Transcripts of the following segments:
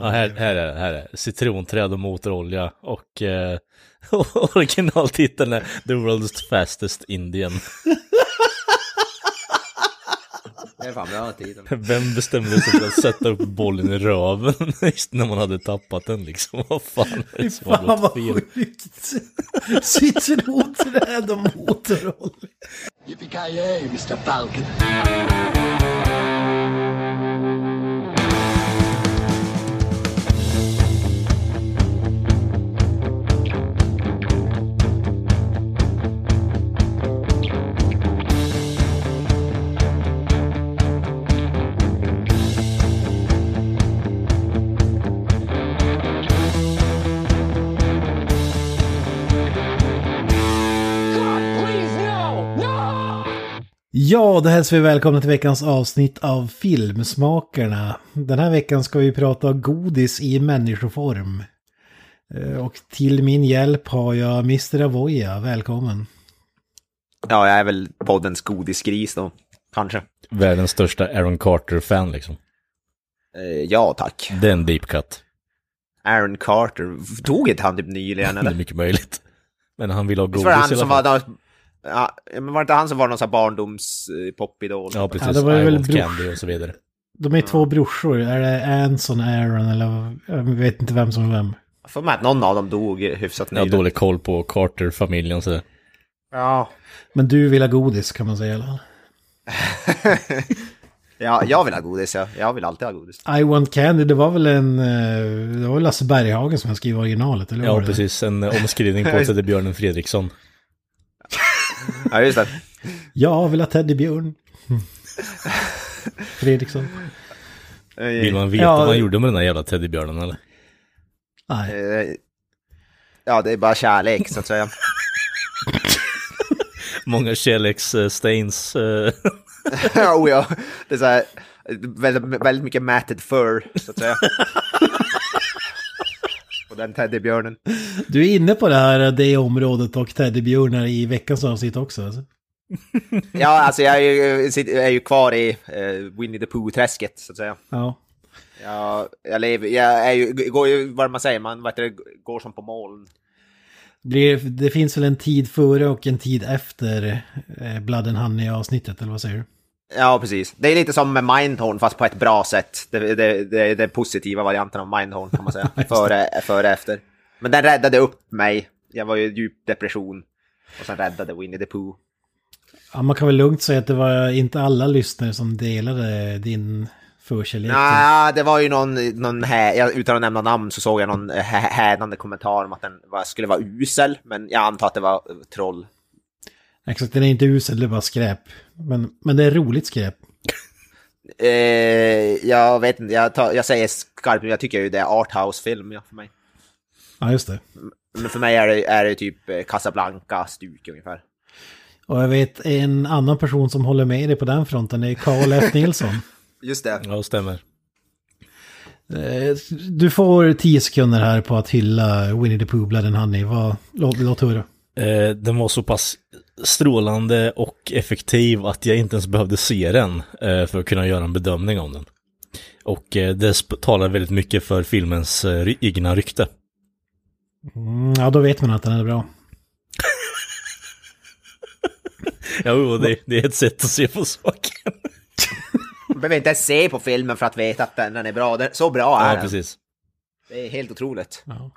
Ja, här, här är det, här är det. Citronträd och motorolja och eh, originaltiteln är The World's Fastest Indian. Det är fan bra titeln. Vem bestämde sig för att sätta upp bollen i röven just när man hade tappat den liksom? Vad fan är det som har Fan gått vad fel? sjukt. Citronträd och motorolja. Yippee-ki-yay, Mr. Falcon. Ja, då hälsar vi välkomna till veckans avsnitt av Filmsmakarna. Den här veckan ska vi prata godis i människoform. Eh, Och till min hjälp har jag Mr. Avoya, välkommen. Ja, jag är väl poddens godisgris då. Kanske. Världens största Aaron Carter-fan liksom. Eh, ja, tack. Det är en deep cut. Aaron Carter. Tog inte han typ nyligen Det är eller? mycket möjligt. Men han vill ha godis i alla som fall. var... Ja, men var det inte han som var någon sån här barndoms eh? Ja, precis. Ja, det var I väl want candy och så vidare. De är två brorsor, är det Anson, Aaron eller jag vet inte vem som är vem. Jag får med att någon av dem dog hyfsat Jag har nyligen. dålig koll på Carter-familjen så Ja. Men du vill ha godis kan man säga. Eller? ja, jag vill ha godis, ja. Jag vill alltid ha godis. I want candy, det var väl en... eh, Det var väl Lasse Berghagen som skrev originalet, eller hur Ja, precis. En eh, omskrivning på Teddybjörnen Fredriksson. Ja, just det. Jag vill ha teddybjörn. Fredriksson. Vill man veta Ja, vad han gjorde med den där jävla teddybjörnen eller? Nej. Eh, Ja, det är bara kärlek så att säga. Många kärleksstains. eh, oh, ja, det är så här, väldigt, väldigt mycket matted fur, så att säga. Den teddybjörnen. Du är inne på det här, det området och teddybjörnar i veckans avsnitt också. Alltså. Ja, alltså jag är ju, är ju kvar i eh, Winnie the Pooh-träsket, så att säga. Ja. Jag, jag lever, jag är ju, går ju, vad man säger, man vet du, går som på moln. Blir, det finns väl en tid före och en tid efter eh, Blood and Honey-avsnittet, eller vad säger du? Ja, precis. Det är lite som med Mindhorn, fast på ett bra sätt. Det, det, det, är den positiva varianten av Mindhorn, kan man säga. Före, före efter. Men den räddade upp mig. Jag var ju i djup depression. Och sen räddade Winnie the Pooh. Ja, man kan väl lugnt säga att det var inte alla lyssnare som delade din förkärlek. Nej, det var ju någon, någon här, utan att nämna namn så såg jag någon hä- hädande kommentar om att den var, skulle vara usel. Men jag antar att det var troll. Exakt, den är inte usel, det är bara skräp. Men, men det är roligt skräp. Eh, jag vet inte, jag, tar, jag säger skarpt, jag tycker ju det är arthouse-film ja, för mig. Ja, just det. Men för mig är det, är det typ eh, Casablanca-stuk ungefär. Och jag vet en annan person som håller med dig på den fronten, det är Carl F. Nilsson. Just det. Ja, stämmer. Eh, Du får tio sekunder här på att hylla Winnie the Pooh, Blood and Honey. Vad, låt, låt höra. Eh, den var så pass strålande och effektiv att jag inte ens behövde se den eh, för att kunna göra en bedömning om den. Och eh, det talar väldigt mycket för filmens eh, egna rykte. Mm, ja, då vet man att den är bra. Jo, det, det är ett sätt att se på saken. Man behöver inte ens se på filmen för att veta att den, är bra. Så bra är Ja, den. precis. Det är helt otroligt. Ja,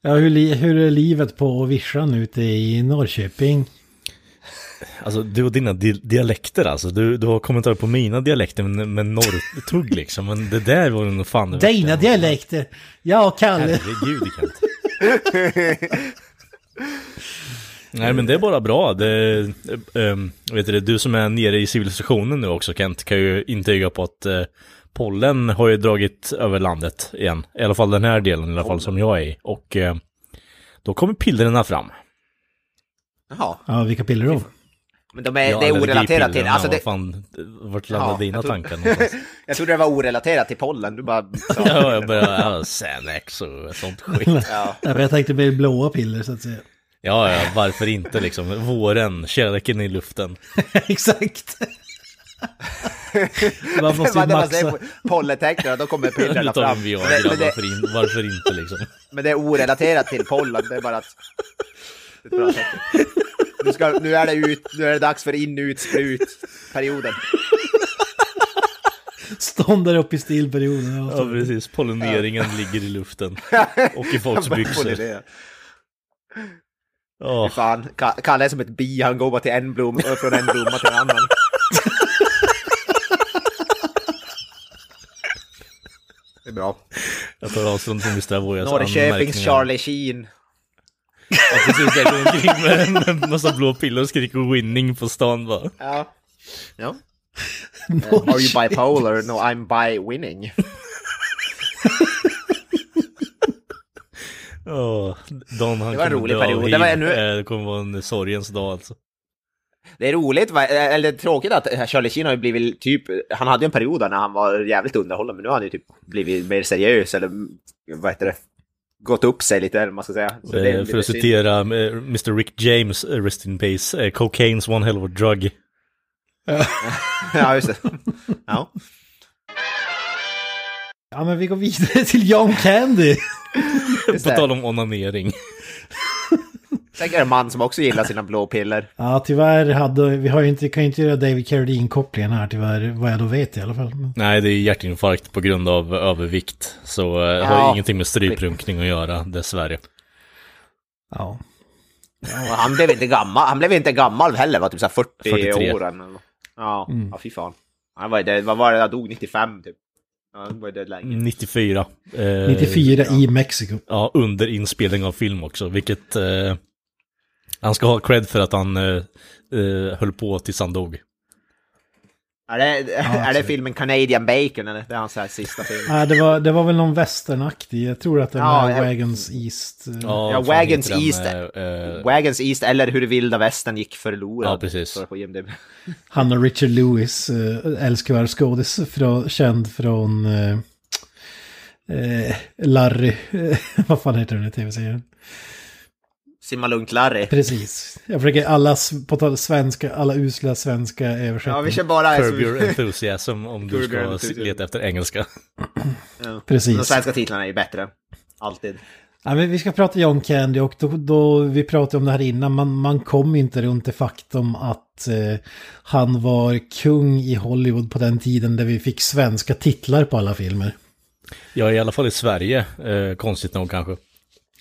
ja hur, li, hur är livet på vischan ute i Norrköping? Alltså du och dina di dialekter alltså. Du, du har kommentarer på mina dialekter med, med norrtugg liksom. Men det där var nog fan det Dina värsta. dialekter! Ja, Kalle! Herregud Kent. Nej men det är bara bra. Det, ähm, vet du, du som är nere i civilisationen nu också Kent kan ju intyga på att eh, pollen har ju dragit över landet igen. I alla fall den här delen i alla fall som jag är i. Och eh, då kommer pillerna fram. Jaha. Ja, vilka piller då? Men de är, Ja, det är orelaterat till... Alltså det, fan, vart landade Ja, dina jag tror- tankar någonstans? jag trodde det var orelaterat till pollen. Du bara... sa- ja, jag började, ja, Xanax och sånt skit. Ja. Jag tänkte med blåa piller så att säga. Ja, ja, varför inte liksom? Våren, kärleken i luften. Exakt. Man måste ju maxa. Pollentecknarna, då kommer pillerna fram. en Men Viagra, men, det, varför, in, varför inte liksom? men det är orelaterat till pollen, det är bara att... Det är ett bra tecken. Nu, ska, nu, är det ut, nu är det dags för in-ut-sprut-perioden. Stånd där uppe i stilperioden. Ja precis, pollineringen ligger i luften. Och i folks byxor. Ja, Fan, Ka- Kalle är som ett bi, han går bara till en blom, från en blomma till en annan. Det är bra. jag tar avstånd från Mr. Avoyas Norrköpings Charlie Sheen. Ja precis, jag går omkring med en massa blå piller och skriker winning på stan bara. Ja. ja. Uh, are you bipolar? No, I'm by winning. Åh, Don han Det var en rolig period. Det var ännu- Eh, Det kommer vara en sorgens dag alltså. Det är roligt, va? eller tråkigt att Charlie Sheen har ju blivit typ, han hade ju en period där när han var jävligt underhållande, men nu har han ju typ blivit mer seriös, eller vad heter det, gått upp sig lite, eller man ska säga. Så det är Eh, För att citera eh, Mr. Rick James, eh, rest in peace, eh, cocaine's one hell of a drug. Ja, just det. Ja. Ja, men vi går vidare till John Candy. På tal om onanering. Tänk er en man som också gillar sina blå piller. Ja, tyvärr hade vi har ju inte, kan ju inte göra David Carradine-kopplingen här tyvärr, vad jag då vet i alla fall. Nej, det är hjärtinfarkt på grund av övervikt. Så eh, har Ja. ingenting med stryprunkning att göra, dessvärre. ja. Och han blev inte gammal, han blev inte gammal heller, var typ så här 40 43. år. eller något. Ja, ja fy fan. Han var, det, vad var det, han dog 95 typ. Ja, han var ju död länge. 94. Eh, 94 i Mexiko. Ja, under inspelning av film också, vilket... Eh, han ska ha cred för att han eh, eh, höll på tills han dog. Är det, är det filmen Canadian Bacon eller? Det är hans här sista film. Nej, det var, det var väl någon westernaktig, jag tror att den Ja, jag- Wagons East. eh, Ja, fan Wagons heter den, East. eh, eh, Wagons East eller Hur vilda västern gick förlorad. Ja, precis. Han och Richard Lewis, äh, älskvärd skådis, känd från eh, eh, Larry, vad fan heter den i tv-serien? Simma lugnt Larry. Precis. Jag försöker alla, på tal svenska, alla usla svenska Ja, vi översättningar. kör bara... Curb your enthusiasm om du ska leta efter engelska. Ja. Precis. De svenska titlarna är ju bättre. Alltid. Ja, men vi ska prata John Candy och då, då vi pratade om det här innan, man, man kom inte runt det faktum att eh, han var kung i Hollywood på den tiden där vi fick svenska titlar på alla filmer. Ja, i alla fall i Sverige, eh, konstigt nog kanske.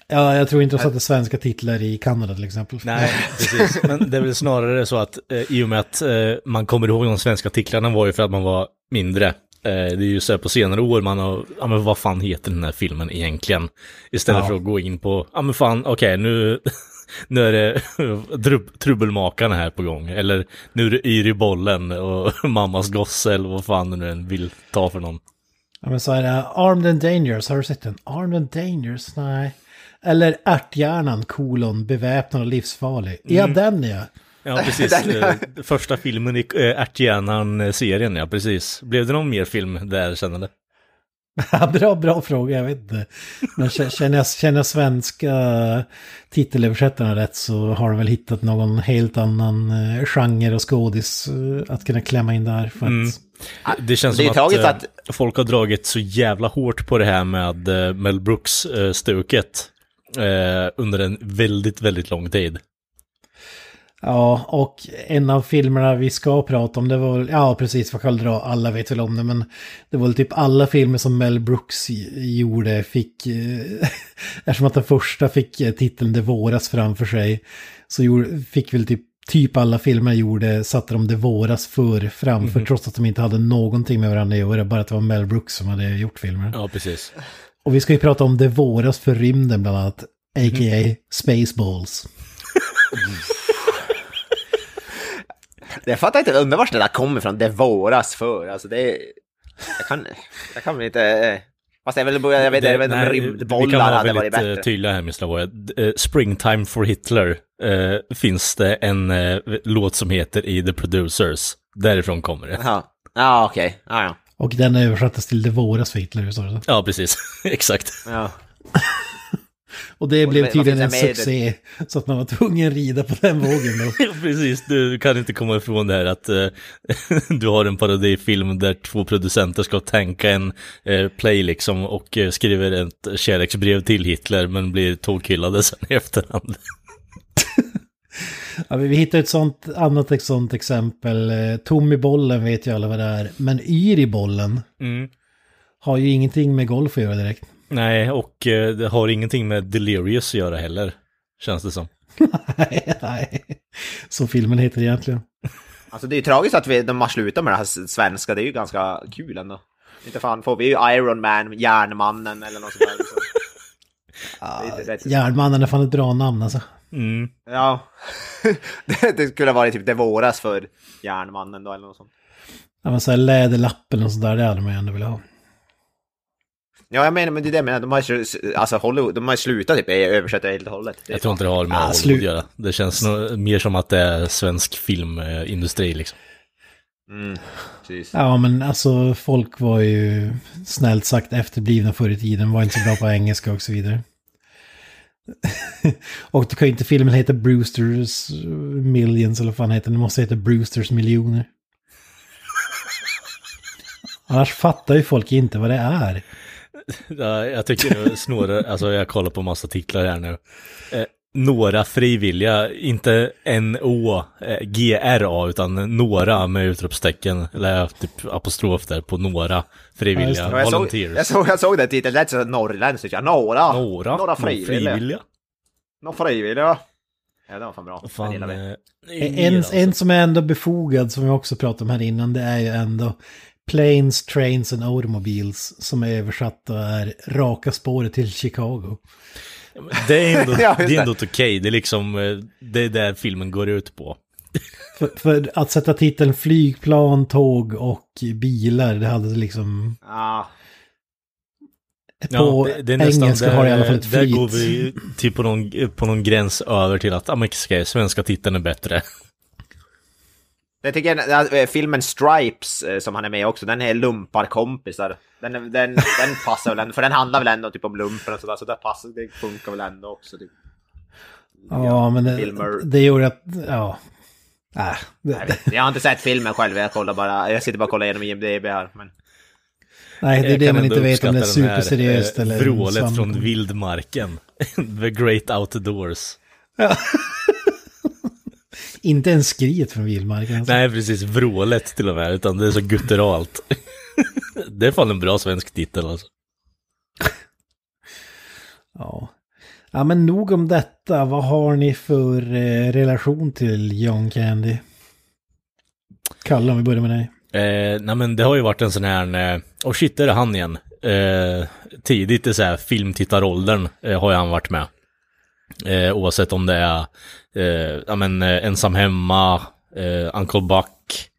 Ja, jag tror inte de satte svenska titlar i Kanada till exempel. Nej, precis. Men det är väl snarare så att eh, i och med att eh, man kommer ihåg de svenska titlarna var ju för att man var mindre. Eh, det är ju så här på senare år man har, ja men vad fan heter den här filmen egentligen? Istället Ja. för att gå in på, ja men fan, okej nu, nu är det trub- trubbelmakarna här på gång. Eller nu är det Yr i bollen och mammas gosse eller vad fan nu än vill ta för någon. Ja, men så är det Armed and Dangerous, har du sett den? Armed and Dangerous, nej. Eller Ärthjärnan, kolon, beväpnad och livsfarlig. Ja, den ja. Ja, precis. Eh, Första filmen i äh, Ärthjärnan-serien, ja precis. Blev det någon mer film där sen eller? bra, bra fråga, jag vet inte. Men känner jag, känner jag svenska titelöversättarna rätt så har de väl hittat någon helt annan eh, genre och skådis eh, att kunna klämma in där. För att, Mm. Det känns Det som att, eh, att- folk har dragit så jävla hårt på det här med eh, Mel Brooks-stuket eh, under en väldigt, väldigt lång tid. Ja, och en av filmerna vi ska prata om, det var ja precis vad kallar dra, alla vet väl om det, men det var typ alla filmer som Mel Brooks gjorde fick, eh, eftersom att den första fick eh, titeln Det våras framför sig, så gjorde, fick väl typ, typ alla filmer gjorde, satte de Det våras för framför, trots att de inte hade någonting med varandra att göra, bara att det var Mel Brooks som hade gjort filmer. Ja, precis. Och vi ska ju prata om Det våras för rymden bland annat, a.k.a. Spaceballs. Jag fattar inte, undrar vart det där kommer ifrån, det våras för. Alltså det är... Jag kan, jag kan väl inte... eh, Fast jag, vill, jag vet, jag vet inte om nej, vi kan rymdbollar vara hade varit väldigt eh, bättre. tydliga här, Mr. Lavoie. Eh, Springtime for Hitler eh, finns det en eh, låt som heter i The Producers. Därifrån kommer det. Ja, ja okej. Ja, ja. Och den översattes till Det våras för Hitler, det så. Ja, precis. Exakt. ja. Och det Och blev tydligen en finns det succé. Så att man var tvungen att rida på den vågen då. Precis, du kan inte komma ifrån det här att eh, du har en parodifilm där två producenter ska tänka en eh, play liksom och eh, skriver ett kärleksbrev till Hitler men blir tokhyllade sen i efterhand. Ja, vi hittar ett sånt, annat ett sånt exempel. Eh, Tom i bollen vet ju alla vad det är. Men yr i bollen Mm. har ju ingenting med golf att göra direkt. Nej, och eh, det har ingenting med Delirious att göra heller, känns det som. nej, nej. Så filmen heter egentligen. Alltså det är ju tragiskt att vi, de har slutat med det här svenska, det är ju ganska kul ändå. Inte fan får vi ju Iron Man, Järnmannen eller något sånt där. Liksom. Järnmannen är fan ett bra namn alltså. Mm. Ja, det, det skulle ha varit typ det våras för Järnmannen då eller något sånt. Ja, men så här läderlappen och sådär, det hade man ju ändå velat ha. Ja, jag menar, men det är det jag menar, de har ju, alltså Hollywood, de har slutat typ översätta helt och hållet. Jag tror inte det har med Ah, Hollywood att göra. Det känns nog mer som att det är svensk filmindustri liksom. Mm. Ja, men alltså folk var ju snällt sagt efterblivna förr i tiden, var inte så bra på engelska och så vidare. och då kan ju inte filmen heta Brewsters Millions eller vad fan heter den, den måste heta Brewsters Miljoner. Annars fattar ju folk inte vad det är. Ja, jag tycker det snårar, alltså jag kollar på massa titlar här nu. Eh, några frivilliga, inte N-O-G-R-A utan några med utropstecken, eller typ apostrof där på några frivilliga det. Ja, jag, såg, jag, såg, jag såg den titeln, det lät så norrländskt. Ja, några. Några, Några frivilliga. Några frivilliga. Ja, det var fan bra. Fan, gillar vi. eh, En, alltså. en som är ändå befogad, som vi också pratade om här innan, det är ju ändå Planes, Trains and Automobiles, som är översatt och är raka spåret till Chicago. Det är ändå, Ja, det är det. ändå okej, det är liksom, eh, det är där filmen går ut på. För, för att sätta titeln flygplan, tåg och bilar, det hade liksom... Ja, På engelska har det i alla fall ett Där flyt. går vi typ på någon, på någon gräns över till att, ja men ska- svenska titeln är bättre. Jag tycker äh, filmen Stripes, eh, som han är med också, den är lumparkompisar. Den, den, den passar väl ändå, för den handlar väl ändå typ om lumpen och sådär, så det, passar, det funkar väl ändå också. Typ. Ja, men det, filmer. det gjorde att... Ja. Äh, det, Jag, jag har inte sett filmen själv, jag kollar bara, jag sitter bara och kollar igenom IMDB här. Men... nej, det är Jag det kan man inte vet om det är superseriöst eh, eller... Vrålet svamp. från vildmarken. The Great Outdoors. Inte en skriet från vildmarken. Alltså. Nej, precis. Vrålet till och med, utan det är så gutturalt. det är fan en bra svensk titel alltså. Ja. ja, men nog om detta. Vad har ni för eh, relation till John Candy? Kalle, om vi börjar med dig. Eh, nej men det har ju varit en sån här, eh, oh shit, är det han igen? Eh, tidigt i så här filmtittaråldern eh, har ju han varit med. Eh, oavsett om det är, eh, ja men eh, ensam hemma, eh, Uncle Buck,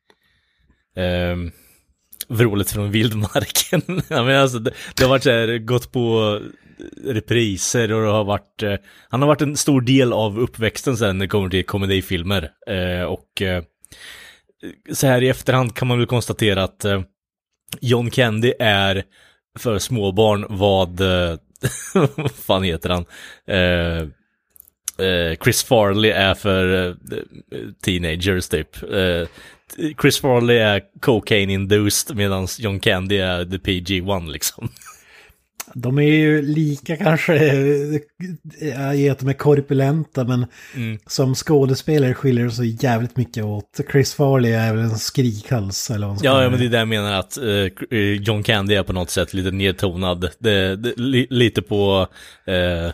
Vrålet från vildmarken. ja, men alltså, det, det har varit så här, gått på repriser och det har varit, eh, han har varit en stor del av uppväxten sen när det kommer till komedifilmer. Eh, och eh, så här i efterhand kan man väl konstatera att eh, John Candy är för småbarn vad, eh, vad fan heter han? Eh, eh Chris Farley är för eh, teenagers typ. Eh, Chris Farley är cocaine induced medan John Candy är the PG-1 liksom. De är ju lika kanske i att de är korpulenta men Mm. som skådespelare skiljer det så jävligt mycket åt. Chris Farley är väl en skrikhals eller vad Ja, ja, men det är det jag menar att eh, John Candy är på något sätt lite nedtonad. Det, det, li, lite på eh,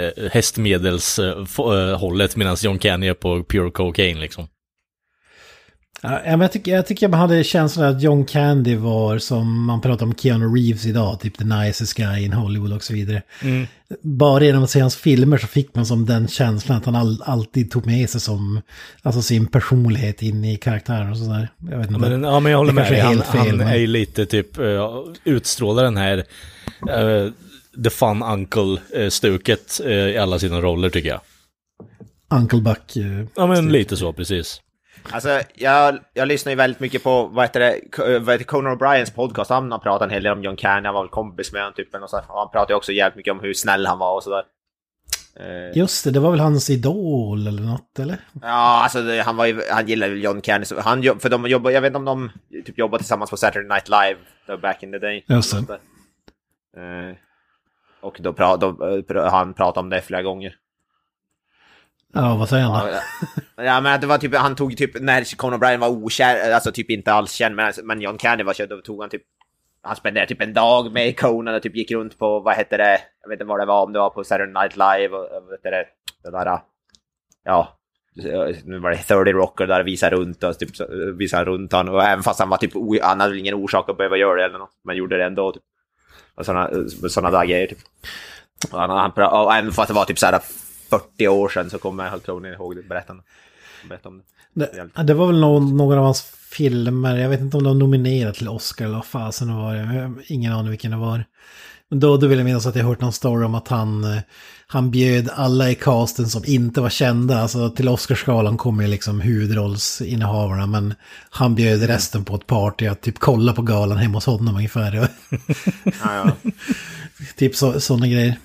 eh, hästmedelshållet medan John Candy är på pure cocaine liksom. Ja, men jag, tycker, jag tycker man hade känslan att John Candy var som man pratar om Keanu Reeves idag, typ the nicest guy in Hollywood och så vidare. Bara genom att se hans filmer så fick man som den känslan att han all, alltid tog med sig som, alltså sin personlighet in i karaktären och sådär. Jag vet inte. Men, ja, men jag håller med dig. Han, fel, han men- är ju lite typ, uh, utstrålar den här uh, the fun uncle-stuket uh, i alla sina roller tycker jag. Uncle Buck. eh, Ja, men lite så precis. Alltså, jag, jag lyssnar ju väldigt mycket på, vad heter det, K- vad heter Conan O'Briens podcast. Han har pratat en hel del om John Candy, han var väl kompis med honom typ. Och så, och han pratar ju också jävligt mycket om hur snäll han var och sådär. Eh, Just det, det var väl hans idol eller något, eller? Ja, alltså det, han, var ju, han gillade väl John så Han, för de jobbar, jag vet inte om de typ jobbade tillsammans på Saturday Night Live då, back in the day. Just det. Eh, och då, pra, då eh, han pratade om det flera gånger. Ja, vad säger han då? Ja, men det var typ, han tog typ, när Conor Bryan var okär, alltså typ inte alls känd, men, alltså, men John Candy var känd, då tog han typ, han spenderade typ en dag med Conan och typ gick runt på, vad hette det, jag vet inte vad det var, om det var på Saturday Night Live och, vad hette det, det där, ja, nu var det 30 Rocker där visade runt och typ visade runt han och även fast han var typ, han hade väl ingen orsak att behöva göra det eller något, men gjorde det ändå typ. Och sådana såna där grejer typ. Och, han, han, och även fast det var typ såhär 40 år sedan så kommer Hulk Hogan ihåg det berättande. Berätta om det. Det, det var väl någon, någon av hans filmer, jag vet inte om de nominerade till Oscar eller vad fasen det var. Jag ingen aning vilken det var. Men då, då vill jag minnas att jag hört någon story om att han, eh, han bjöd alla i casten som inte var kända. Alltså till Oscarsgalan kommer ju liksom huvudrollsinnehavarna, men han bjöd resten på ett party att typ kolla på galan hemma hos honom ungefär. Ja, ja. typ så, sådana grejer.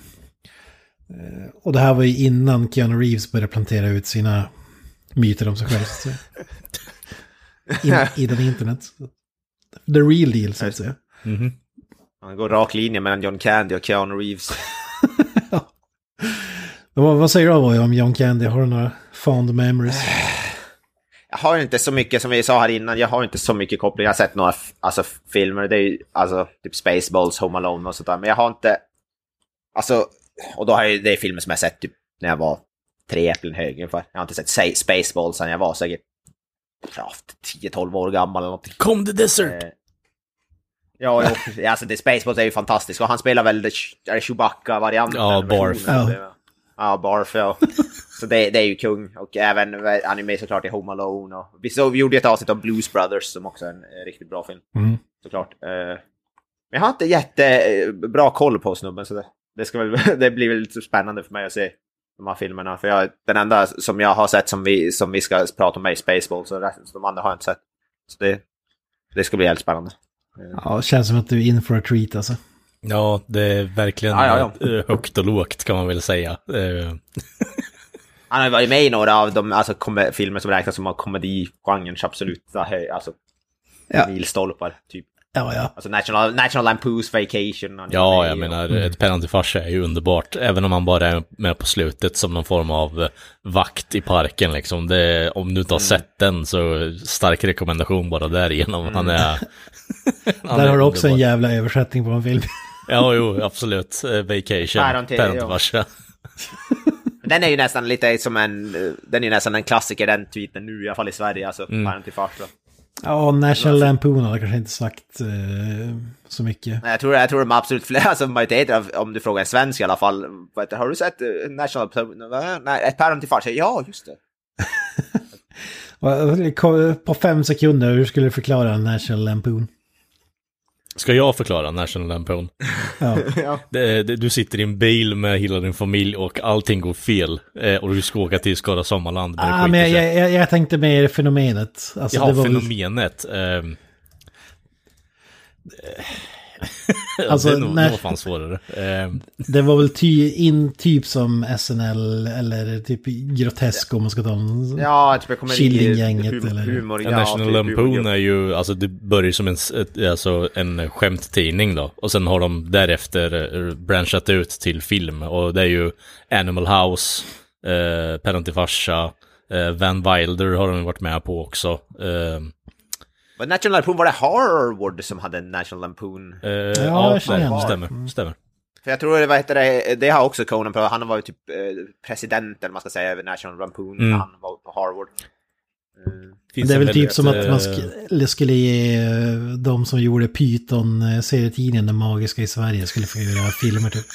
Eh, Och det här var ju innan Keanu Reeves började plantera ut sina myter om sig själv. Så. In, I den internet. The real deal så att säga. Mhm. Han går rak linje mellan John Candy och Keanu Reeves. Men vad, vad säger du om John Candy? Har du några fond memories? Jag har inte så mycket, som vi sa här innan, jag har inte så mycket koppling. Jag har sett några alltså, filmer, det är ju alltså typ Spaceballs, Home Alone och sådär. Men jag har inte... Alltså, och då har jag, det är filmer som jag sett typ när jag var tre äpplen hög ungefär. Jag har inte sett Spaceballs sedan jag var säkert ja, 10-12 år gammal eller någonting. Come the desert! Eh, Ja, jo, alltså det Spaceballs är ju fantastiskt och han spelar väl Chewbacca-varianten? Ja, Barf. Ja. Ja, Barf, ja. Så det, det är ju kung. Och även eh, han är med såklart i Home Alone. Och vi, så, vi gjorde ett avsnitt om Blues Brothers som också är en eh, riktigt bra film. Mm. Såklart. Eh, men jag har inte jättebra koll på snubben så det, ska väl, det blir väl lite spännande för mig att se de här filmerna. För jag, den enda som jag har sett som vi, som vi ska prata om är Spaceballs och resten, de andra har jag inte sett. Så det, det ska bli helt spännande. Ja, det känns som att du är in for a treat alltså. Ja, det är verkligen Ja, ja, eh, högt och lågt kan man väl säga. Eh, Han har varit med i några av de alltså, filmer som räknas som komedigenrens absoluta hö- alltså, Ja. milstolpar. Typ. Ja, ja. Alltså National, National Lampoos Vacation. han ja, jag i menar, Mm. ett pennan till farsa är ju underbart. Även om man bara är med på slutet som någon form av eh, vakt i parken liksom. Det, om du inte har Mm. sett den så stark rekommendation bara därigenom. Han är... han Mm. Där är har du också en underbar. jävla översättning på en film. Ja, jo, absolut. Eh, Vacation, till- pennan till farsa. Den är ju nästan lite som en, eh, den är ju nästan en klassiker den tweeten nu, i alla fall i Sverige, alltså. Mm. Till farsa. Ja, National Lampoon hade kanske inte sagt eh, så mycket. Nej, Jag tror, jag tror de absolut flera, alltså majoriteten av, om du frågar en svensk i alla fall, har du sett eh, National Lampoon? Nej, ett päron till farsa? Ja, just det. På fem sekunder, hur skulle du förklara National Lampoon? Ska jag förklara National Lampoon? Ja. ja. Det, det, du sitter i en bil med hela din familj och allting går fel. Eh, och du ska åka till Skara Sommarland. Men Ah, men jag, jag, jag tänkte mer fenomenet. Alltså, det var väl- fenomenet. ehm, Alltså, det är nog, när- det var fan svårare. Ehm, Det var väl ty, in, typ som SNL eller typ Grotesco om man ska ta en... Ja, typ komedi, Killinggänget humor, eller- humor, ja, National typ Lampoon humor. är ju, alltså det börjar ju som en, alltså en skämttidning då. Och sen har de därefter eh, branchat ut till film. Och det är ju Animal House, eh, till farsa, eh, Van Wilder har de varit med på också. Ehm, Men National Lampoon, var det Harvard som hade National Lampoon? eh, jag ja, känner igen det. stämmer, stämmer. För jag tror det, vad heter det, det har också Conan på, han var ju typ eh, president eller man ska säga över National Lampoon Mm. när han var på Harvard. Eh, Finns Det är väl typ som att man eh, sk- skulle ge eh, de som gjorde Python-serietidningen Den Magiska i Sverige skulle få göra filmer typ.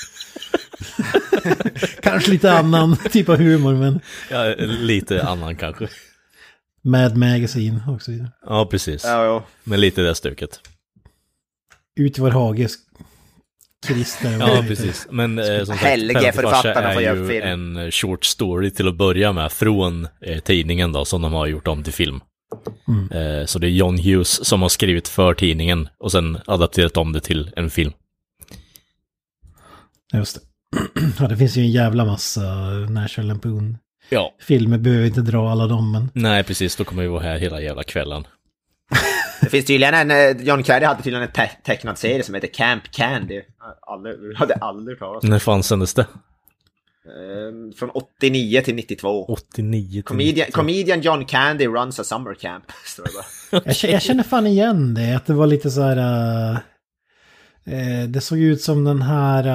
Kanske lite annan typ av humor men Ja, lite annan kanske. Mad Magazine och så vidare. Ja, precis. ja, ja. Men lite det stuket. Ut i vår hage. Christer. vad Ja, precis. Men eh, som sagt, författarna får är göra ju film. en eh, short story till att börja med från eh, tidningen då, som de har gjort om till film. Mm. Eh, så det är John Hughes som har skrivit för tidningen och sen adapterat om det till en film. Just det. Ja, det finns ju en jävla massa National Lampoon. Ja. Filmer behöver inte dra alla dem, men... Nej, precis. Då kommer vi vara här hela jävla kvällen. Det finns tydligen en, eh, John Carrey hade tydligen en te tecknad serie som heter Camp Candy. Aldrig, hade aldrig talas om. När fan sändes det? Eh, Från 89 till 92. 89 till Comedian, 90. comedian John Candy runs a summer camp. Jag, känner fan igen det, att det var lite så här... eh, det såg ut som den här,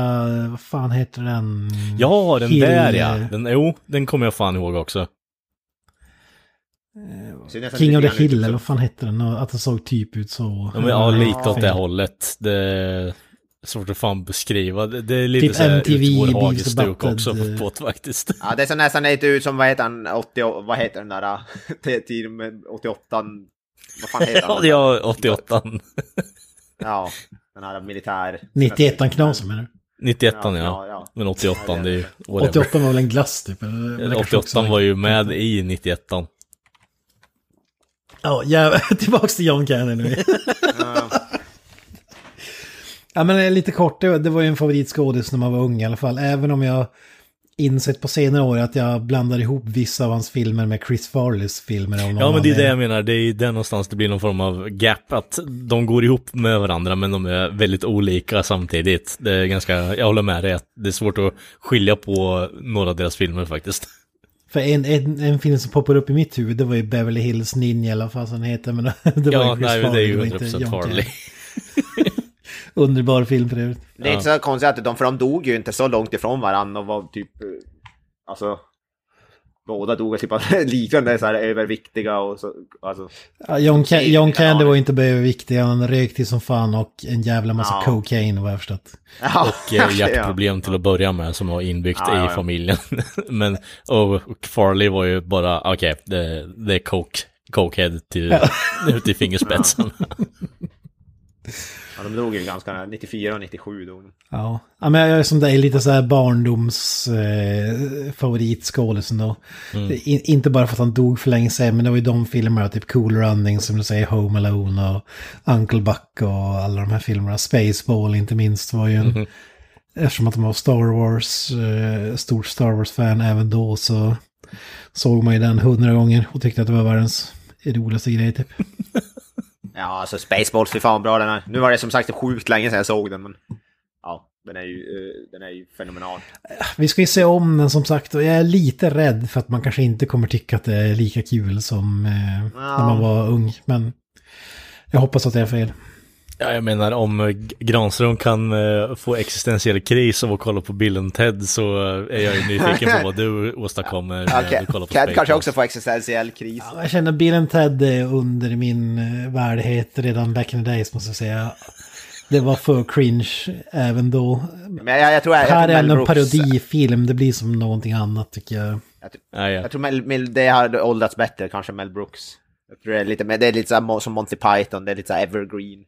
eh, vad fan heter den? Ja, den Hill, där ja. eh, Den, jo, den kommer jag fan ihåg också. Nästan King of the Hill, eller vad fan hette den? Att det såg typ ut så. Ja, men, ja, lite åt det hållet. Det är svårt att fan beskriva. Det, det är lite Typ så här MTV ut vår Beavis hagestuk and också på det faktiskt. Ja, det ser nästan lite ut som, vad heter han, 80, vad heter den där, tiden med 88, vad fan heter han? ja 88 Ja, den här militär... 91 knasen menar du? 91 Ja, ja, ja. Men 88 det är ju whatever. 88 var väl en glass typ? eller- eller kanske 88 också- var ju med i 91 Ja, jävlar, tillbaks till John Candy nu. Ja. men lite kort, det, det var ju en favoritskådis när man var ung i alla fall. Även om jag insett på senare år att jag blandar ihop vissa av hans filmer med Chris Farleys filmer. Ja men det är det jag menar, det är där någonstans det blir någon form av gap, att de går ihop med varandra men de är väldigt olika samtidigt. Det är ganska, jag håller med dig, att det är svårt att skilja på några av deras filmer faktiskt. För en, en, en film som poppar upp i mitt huvud, det var ju Beverly Hills Ninja eller vad fan heter. Men det var Ja, ju Chris nej det är Farley, ju var inte 100% John Farley. Underbar film för övrigt. Det är inte så konstigt att de, för de dog ju inte så långt ifrån varandra och var typ, eh, alltså, båda dog typ av liknande så här överviktiga och så, alltså. Ja, John, Ca- Ingen John Candy var inte överviktig, han rökte som fan och en jävla massa Ja. cocaine vad jag förstått. Ja, Och eh, hjärtproblem till att börja med som var inbyggt Ja, i ja. familjen. men, och Farley var ju bara, okej, det, det är coke, cokehead till, ut i fingerspetsen. Ja, de dog ju ganska, 94 och 97 dog. Ja, ja men jag är som dig lite så här barndoms eh, favoritskådisen då. Det- In, inte bara för att han dog för länge sedan, men det var ju de filmerna, typ Cool Running som du säger, Home Alone och Uncle Buck och alla de här filmerna. Spaceball inte minst var ju en... Eftersom att de var Star Wars, eh, stort Star Wars-fan även då så såg man ju den hundra gånger och tyckte att det var världens roligaste grej typ. Ja, alltså Spaceballs, fy fan bra den är. Nu var det som sagt sjukt länge sedan jag såg den, men ja, den är ju, eh, den är ju fenomenal. Vi ska ju se om den som sagt och jag är lite rädd för att man kanske inte kommer tycka att det är lika kul som eh, när man var ung. Men jag hoppas att det är fel. Ja, jag menar om eh, Granström kan eh, få existentiell kris av att kolla på Bill and Ted så eh, är jag ju nyfiken på vad du åstadkommer Ja, kollar på Cat kanske också får existentiell kris. Ja, Jag känner Bill and Ted är under min värdighet redan back in the days måste jag säga. Det var för cringe även då. Men jag, jag tror jag, jag Här tror är en parodifilm, det blir som någonting annat tycker jag. Ja, ja. Jag tror Mel, Mel, det har åldrats bättre, kanske Mel Brooks. Jag tror det är lite, men det är lite så som Monty Python, det är lite så evergreen.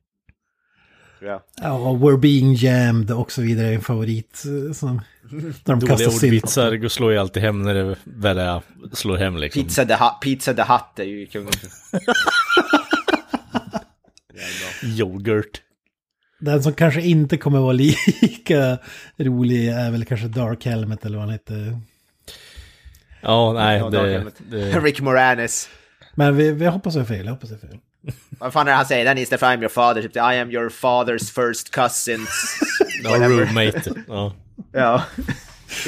Jag. Ja, We're being jammed och så vidare är en favorit. eh, Som, när de Dåliga ordvitsar slår ju alltid hem när det väl är, slår hem liksom. Pizza the Hut, Pizza the Hut är ju kungen. Yoghurt. Den som kanske inte kommer vara lika rolig är väl kanske Dark Helmet eller vad han heter. Ja, nej, Ja, det, det, Rick Moranis. Men vi, vi hoppas jag fel, jag hoppas jag fel. Vad fan är det han säger? Den is if I'm your father, typ I am your father's first ja, whatever. roommate. Ja. ja.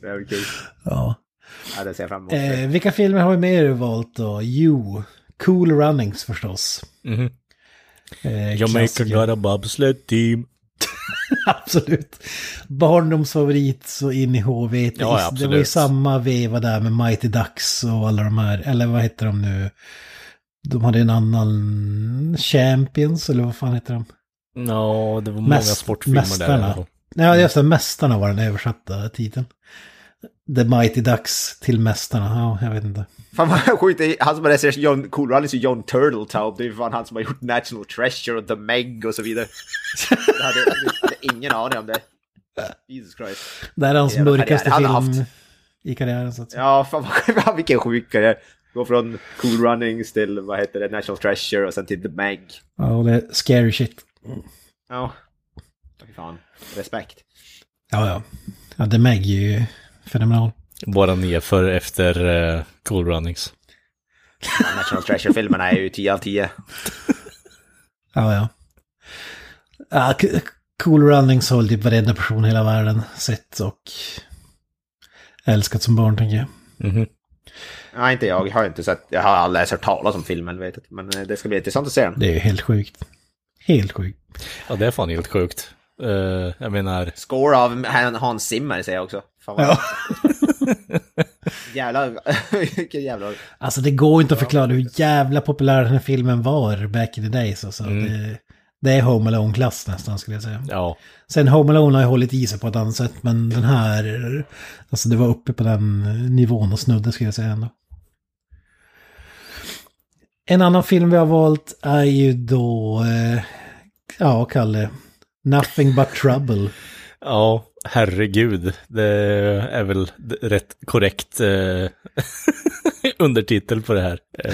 det är kul. Ja. Ja, det ser jag fram emot. Eh, vilka filmer har vi mer valt då? Jo, Cool Runnings förstås. Mhm. Eh, Jamaica got a bobsled team. Absolut. Barndomsfavorit så in i HV. Ja, det var ju samma veva där med Mighty Ducks och alla de här, eller vad heter de nu? De hade en annan Champions, eller vad fan heter de? Ja, det var många Mäst- sportfilmer där. Mästarna. fall. Nej, just det, Mästarna var den översatta titeln. The Mighty Ducks till Mästarna, ja, jag vet inte. Fan vad sjukt, han som har regisserat John Cool Runnings är John Turtletaub. Det är fan han som har gjort National Treasure och The Meg och så vidare. Jag hade, hade ingen aning om det. Jesus Christ. Det här är hans mörkaste film haft- i karriären så att säga. Ja, fan vad, vilken sjuk karriär. Gå från Cool Runnings till, vad heter det, National Treasure och sen till The Meg. Ja, och det är scary shit. Ja. Fy fan. Respekt. Ja, ja. Ja, The Meg är ju fenomenal. Bara nedför efter uh, Cool Runnings. National Treasure-filmerna är ju 10 av 10. Ja, ja. ja cool Runnings har väl typ varenda person i hela världen sett och älskat som barn, tänker jag. Mhm. Nej, inte jag. Jag har inte sett. Jag har aldrig ens hört talas om filmen, vet jag. Men eh, det ska bli intressant att se den. Det är ju helt sjukt. Helt sjukt. Ja, det är fan helt sjukt. Eh, jag menar, Score av Han- Hans Zimmer säger jag också. Fan vad... Ja. Jävlar, vilken jävla... Alltså det går inte att förklara hur jävla populär den här filmen var back in the days. Alltså, Mm. det, det är Home Alone-klass nästan skulle jag säga. ja. Sen Home Alone har ju hållit i sig på ett annat sätt, men den här, alltså det var uppe på den nivån och snudde skulle jag säga ändå. En annan film vi har valt är ju då, eh, ja, Kalle, Nothing But Trouble. Ja, herregud. Det är väl rätt korrekt eh, undertitel på det här. Eh,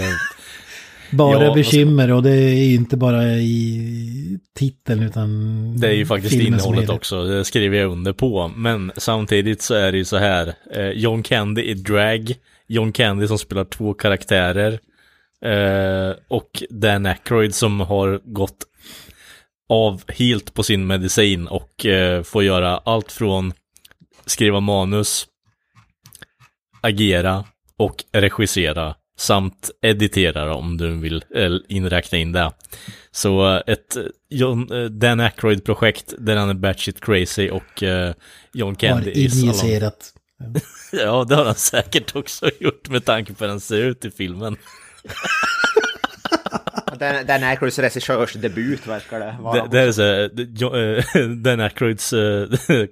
Bara Ja, bekymmer och det är inte bara i titeln utan... det är ju faktiskt innehållet också, det skriver jag under på. Men samtidigt så är det ju så här, eh, John Candy i drag, John Candy som spelar två karaktärer, eh, och Dan Aykroyd som har gått av helt på sin medicin och eh, får göra allt från skriva manus, agera och regissera samt editera om du vill eh, inräkna in det. Så eh, ett John, Dan Aykroyd-projekt där han är batshit crazy och eh, John Har Candy along. injicerat. Ja, det har han säkert också gjort med tanke på hur han ser ut i filmen. Den, den Aykroyds regissörsdebut verkar det vara. Det, det är så här, Dan Aykroyds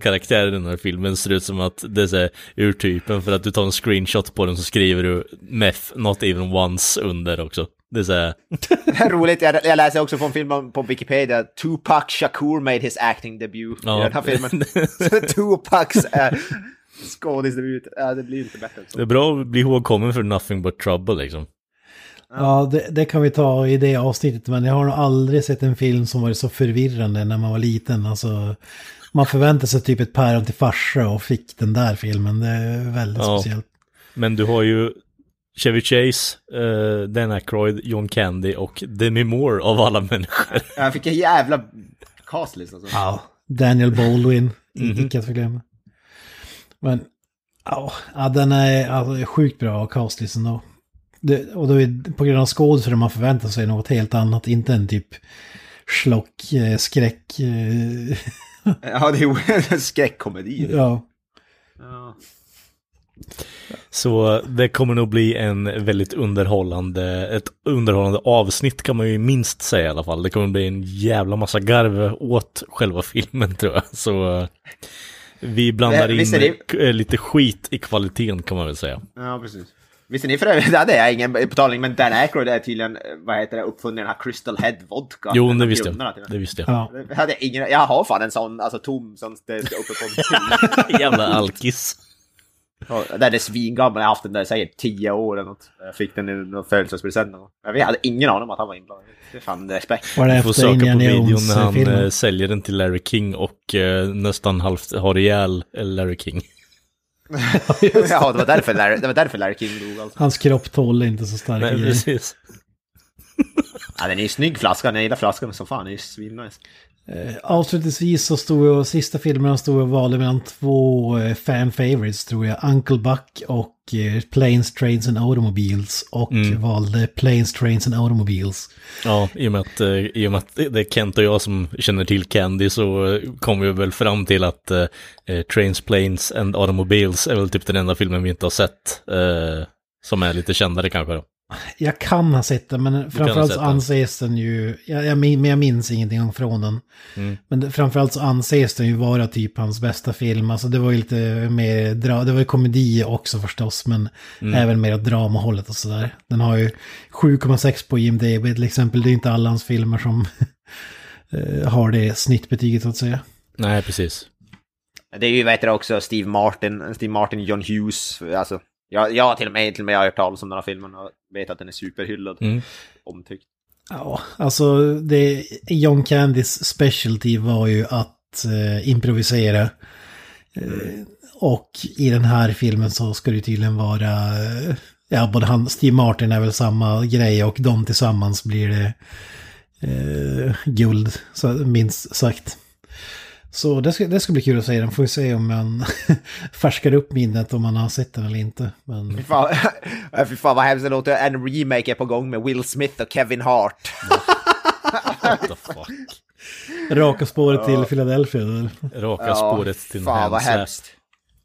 karaktär i den här filmen ser ut som att det är så här, urtypen för att du tar en screenshot på den så skriver du meth not even once under också. Det är så här, är roligt, jag, jag läser också från filmen på Wikipedia. Tupac Shakur made his acting debut Ja. i den här filmen. Tupacs äh, skådisdebut, äh, det blir inte bättre så. det är bra att bli ihågkommen för nothing but trouble liksom. Ja, det, det kan vi ta i det avsnittet, men jag har nog aldrig sett en film som varit så förvirrande när man var liten. Alltså, man förväntade sig typ ett päron till farsa och fick den där filmen. Det är väldigt Ja. speciellt. Men du har ju Chevy Chase, eh, Dan Aykroyd, John Candy och Demi Moore av alla människor. Jag fick en jävla castlist alltså. Ja, Daniel Baldwin, Mhm. icke att förglömma. Men, ja, ja den är alltså, sjukt bra castlisten då. Det, och då är, på grund av skådespelare man förväntar sig något helt annat, inte en typ schlock, eh, skräck. Eh, Ja, det är en skräckkomedi. ja. Ja. Så det kommer nog bli en väldigt underhållande, ett underhållande avsnitt kan man ju minst säga i alla fall. Det kommer bli en jävla massa garv åt själva filmen tror jag. Så eh, vi blandar in det- eh, lite skit i kvaliteten kan man väl säga. Ja, precis. Visste ni för övrigt, det hade jag ingen betalning, men Dan Aykroyd är tydligen, vad heter det, uppfunnen den här Crystal Head Vodka. Jo, En det av visste jag. Det visste jag. ja. Det hade jag ingen, jag har fan en sån, alltså tom, som det ska uppe på Jävla alkis. Den är svingammal, jag har haft den där säkert tio år eller något. Jag fick den i någon födelsedagspresent. Jag hade ingen aning om att han var inblandad. Det är fan respekt. Var det efter söka på videon när han eh, Jones-filmen? säljer den till Larry King och eh, nästan halvt har ihjäl Larry King. ja, det var därför Larry, det var därför Larry King dog alltså. Hans kropp tål inte så starka Nej, precis. Ja, den är ju snygg flaskan, jag gillar flaskan som fan, den är ju svinnice. Eh, Avslutningsvis så stod jag, sista filmerna stod jag och valde mellan två eh, fan favorites tror jag. Uncle Buck och eh, Planes, Trains and Automobiles. Och Mm. valde Planes, Trains and Automobiles. Ja, i och, med att, eh, i med att det är Kent och jag som känner till Candy så eh, kom vi väl fram till att Trains, Planes and Automobiles är väl typ den enda filmen vi inte har sett. Som är lite kändare kanske då. Jag kan ha sett den, men framförallt så anses den ju... Jag, jag, men jag minns ingenting från den. Mm. Men framförallt så anses den ju vara typ hans bästa film. Alltså det var ju lite mer... Dra, det var ju komedi också förstås, men Mm. även mer åt dramahållet och sådär. Den har ju 7,6 på IMDB till exempel. Det är inte alla hans filmer som eh, har det snittbetyget så att säga. Nej, precis. Det är ju, vad heter det också, Steve Martin, Steve Martin, John Hughes, alltså. Jag, jag till och med, till och med har hört talas om den här filmen och vet att den är superhyllad. Mm. Omtyckt. Ja, alltså det, John Candys specialty var ju att eh, improvisera. Och i den här filmen så ska det tydligen vara, eh, ja både han, Steve Martin är väl samma grej och de tillsammans blir det eh, guld, så, minst sagt. Så det ska, det ska bli kul att se den, får vi se om man färskar upp minnet om man har sett den eller inte. Men... Fy fan, fy fan vad hemskt det låter. En remake är på gång med Will Smith och Kevin Hart. What the fuck? Raka spåret till Philadelphia. eller? Raka spåret till Fan vad hemskt.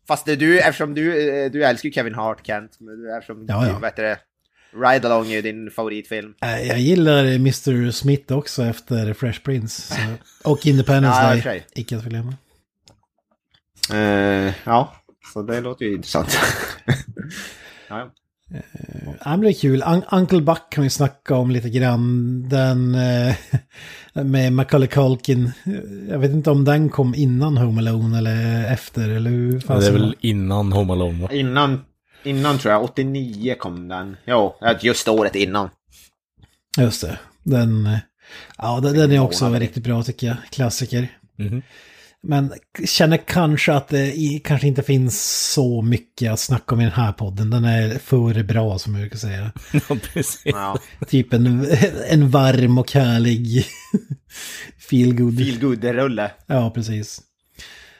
Fast det är du, eftersom du, eh, du älskar ju Kevin Hart Kent, men eftersom Ja, ja. du, heter det, Ride Along är ju din favoritfilm. Eh, Jag gillar Mr. Smith också efter Fresh Prince. Så. Och Independence Ja, i Day, icke att förglömma. Eh, ja, så det låter ju intressant. ja, ja. Ja, men det är kul. Un Uncle Buck kan vi snacka om lite grann. Den eh, med Macaulay Culkin. Jag vet inte om den kom innan Home Alone eller efter. Eller hur Ja, det är väl innan Home Alone va? Innan, innan tror jag, 89 kom den. Jo, just året innan. Just det. Den, eh, ja, den, den är också Månader. riktigt bra tycker jag. Klassiker. Mhm. Men känner kanske att det i, kanske inte finns så mycket att snacka om i den här podden. Den är för bra som jag brukar säga. Ja, precis. Ja, Typ en, en varm och härlig feel good. feel rulle Ja, precis.